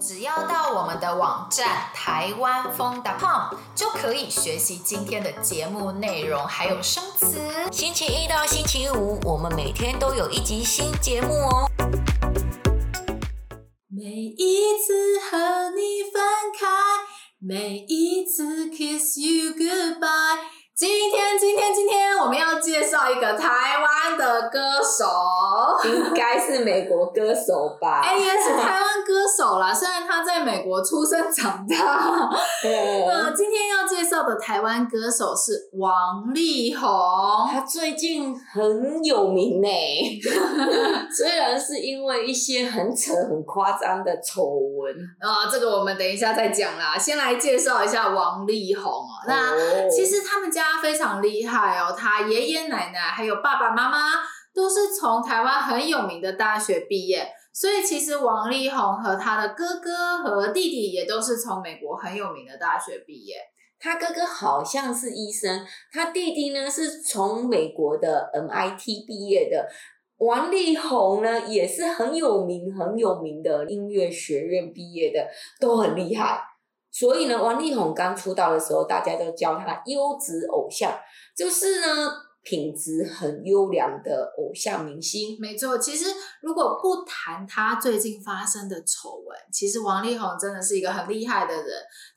只要到我们的网站台湾风 .com 就可以学习今天的节目内容，还有生词。星期一到星期五，我们每天都有一集新节目哦。每一次和你分开，每一次 kiss you goodbye。今天，今天，今天我们要介绍一个台湾的歌手，应该是美国歌手吧？哎，也是台湾歌手啦。虽然他在美国出生长大。那今天要介绍的台湾歌手是王力宏，他最近很有名呢。虽然是因为一些很扯、很夸张的丑闻啊，这个我们等一下再讲啦。先来介绍一下王力宏哦。那其实他们家。非常厉害哦，他爷爷奶奶还有爸爸妈妈都是从台湾很有名的大学毕业，所以其实王力宏和他的哥哥和弟弟也都是从美国很有名的大学毕业。他哥哥好像是医生，他弟弟呢是从美国的 MIT 毕业的。王力宏呢也是很有名很有名的音乐学院毕业的，都很厉害。所以呢，王力宏刚出道的时候，大家都叫他优质偶像，就是呢品质很优良的偶像明星。没错，其实如果不谈他最近发生的丑闻，其实王力宏真的是一个很厉害的人，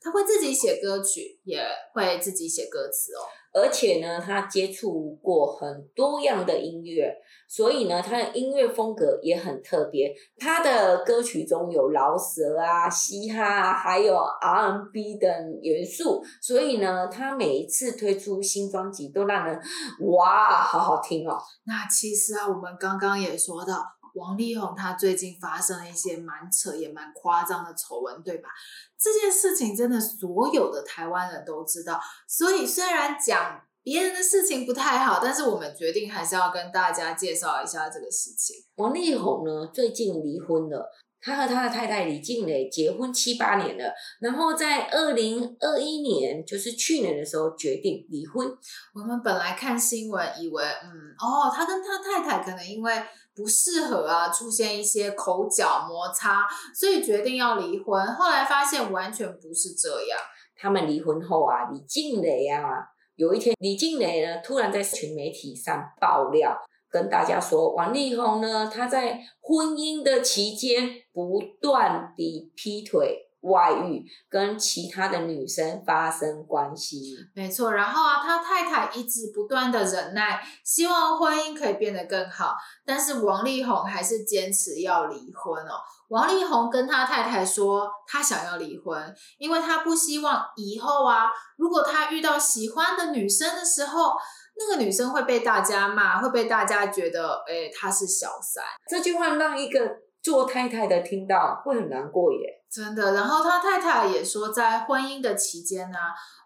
他会自己写歌曲，也会自己写歌词哦。而且呢，他接触过很多样的音乐，所以呢，他的音乐风格也很特别。他的歌曲中有饶舌啊、嘻哈啊，还有 R&B 等元素，所以呢，他每一次推出新专辑都让人哇，好好听哦。那其实啊，我们刚刚也说到。王力宏他最近发生了一些蛮扯也蛮夸张的丑闻，对吧？这件事情真的所有的台湾人都知道，所以虽然讲别人的事情不太好，但是我们决定还是要跟大家介绍一下这个事情。王力宏呢，最近离婚了，他和他的太太李静蕾结婚七八年了，然后在二零二一年，就是去年的时候决定离婚。我们本来看新闻以为，嗯，哦，他跟他太太可能因为。不适合啊，出现一些口角摩擦，所以决定要离婚。后来发现完全不是这样。他们离婚后啊，李静蕾啊，有一天李静蕾呢，突然在群媒体上爆料，跟大家说，王力宏呢，他在婚姻的期间不断地劈腿。外遇跟其他的女生发生关系，没错。然后啊，他太太一直不断的忍耐，希望婚姻可以变得更好。但是王力宏还是坚持要离婚哦。王力宏跟他太太说，他想要离婚，因为他不希望以后啊，如果他遇到喜欢的女生的时候，那个女生会被大家骂，会被大家觉得，哎，她是小三。这句话让一个做太太的听到会很难过耶。真的，然后他太太也说，在婚姻的期间呢，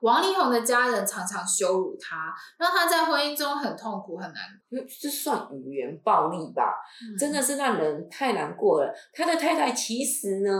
王力宏的家人常常羞辱他，让他在婚姻中很痛苦很难过。这算语言暴力吧？嗯，真的是让人太难过了。他的太太其实呢，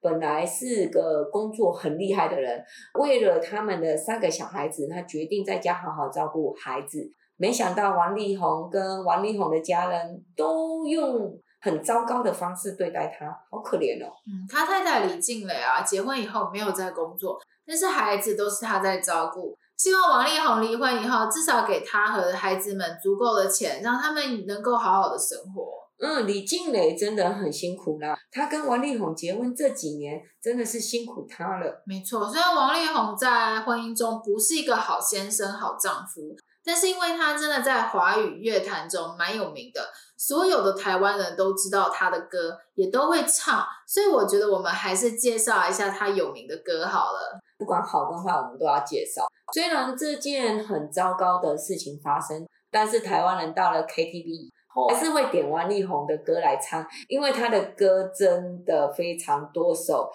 本来是个工作很厉害的人，为了他们的三个小孩子，他决定在家好好照顾孩子。没想到王力宏跟王力宏的家人都用。很糟糕的方式对待他，好可怜哦。嗯，他太太李静蕾啊，结婚以后没有在工作，但是孩子都是他在照顾。希望王力宏离婚以后，至少给他和孩子们足够的钱，让他们能够好好的生活。嗯，李静蕾真的很辛苦啦。他跟王力宏结婚这几年，真的是辛苦他了。没错，虽然王力宏在婚姻中不是一个好先生、好丈夫，但是因为他真的在华语乐坛中蛮有名的。所有的台湾人都知道他的歌，也都会唱，所以我觉得我们还是介绍一下他有名的歌好了。不管好跟坏，我们都要介绍。虽然这件很糟糕的事情发生，但是台湾人到了 KTV。还是会点王力宏的歌来唱，因为他的歌真的非常多首，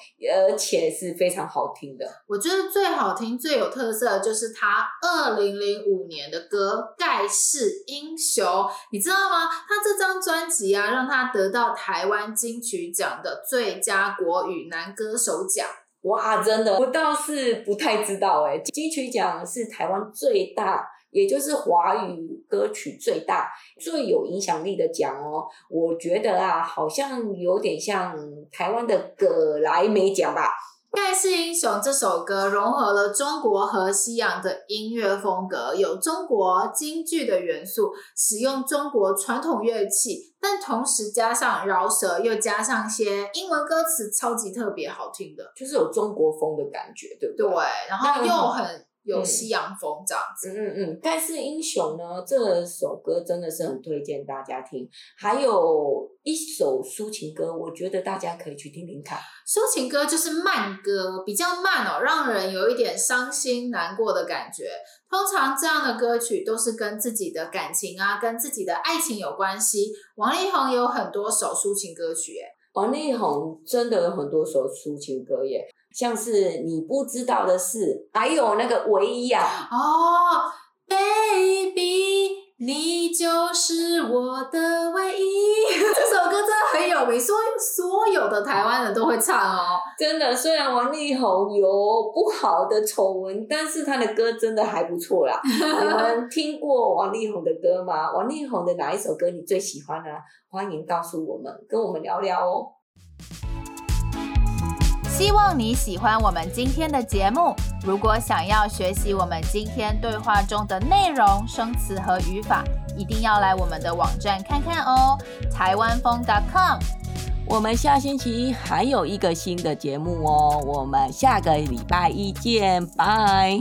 而且是非常好听的。我觉得最好听、最有特色的就是他二零零五年的歌《盖世英雄》，你知道吗？他这张专辑啊，让他得到台湾金曲奖的最佳国语男歌手奖。哇，真的，我倒是不太知道哎。金曲奖是台湾最大。也就是华语歌曲最大、最有影响力的奖哦。我觉得啊，好像有点像台湾的葛莱美奖吧。《盖世英雄》这首歌融合了中国和西洋的音乐风格，有中国京剧的元素，使用中国传统乐器，但同时加上饶舌，又加上些英文歌词，超级特别好听的，就是有中国风的感觉，对不对？对，然后又很。有西洋风这样子，嗯嗯嗯，盖世英雄呢，这首歌真的是很推荐大家听。还有一首抒情歌，我觉得大家可以去听听看。抒情歌就是慢歌，比较慢哦，让人有一点伤心难过的感觉。通常这样的歌曲都是跟自己的感情啊，跟自己的爱情有关系。王力宏有很多首抒情歌曲，耶。王力宏真的有很多首抒情歌耶。像是你不知道的事，还有那个唯一啊，哦，baby，你就是我的唯一。这首歌真的很有名，所所有的台湾人都会唱哦。真的，虽然王力宏有不好的丑闻，但是他的歌真的还不错啦。你们 听过王力宏的歌吗？王力宏的哪一首歌你最喜欢呢？欢迎告诉我们，跟我们聊聊哦。希望你喜欢我们今天的节目。如果想要学习我们今天对话中的内容、生词和语法，一定要来我们的网站看看哦，台湾风 .com。我们下星期还有一个新的节目哦，我们下个礼拜一见，拜。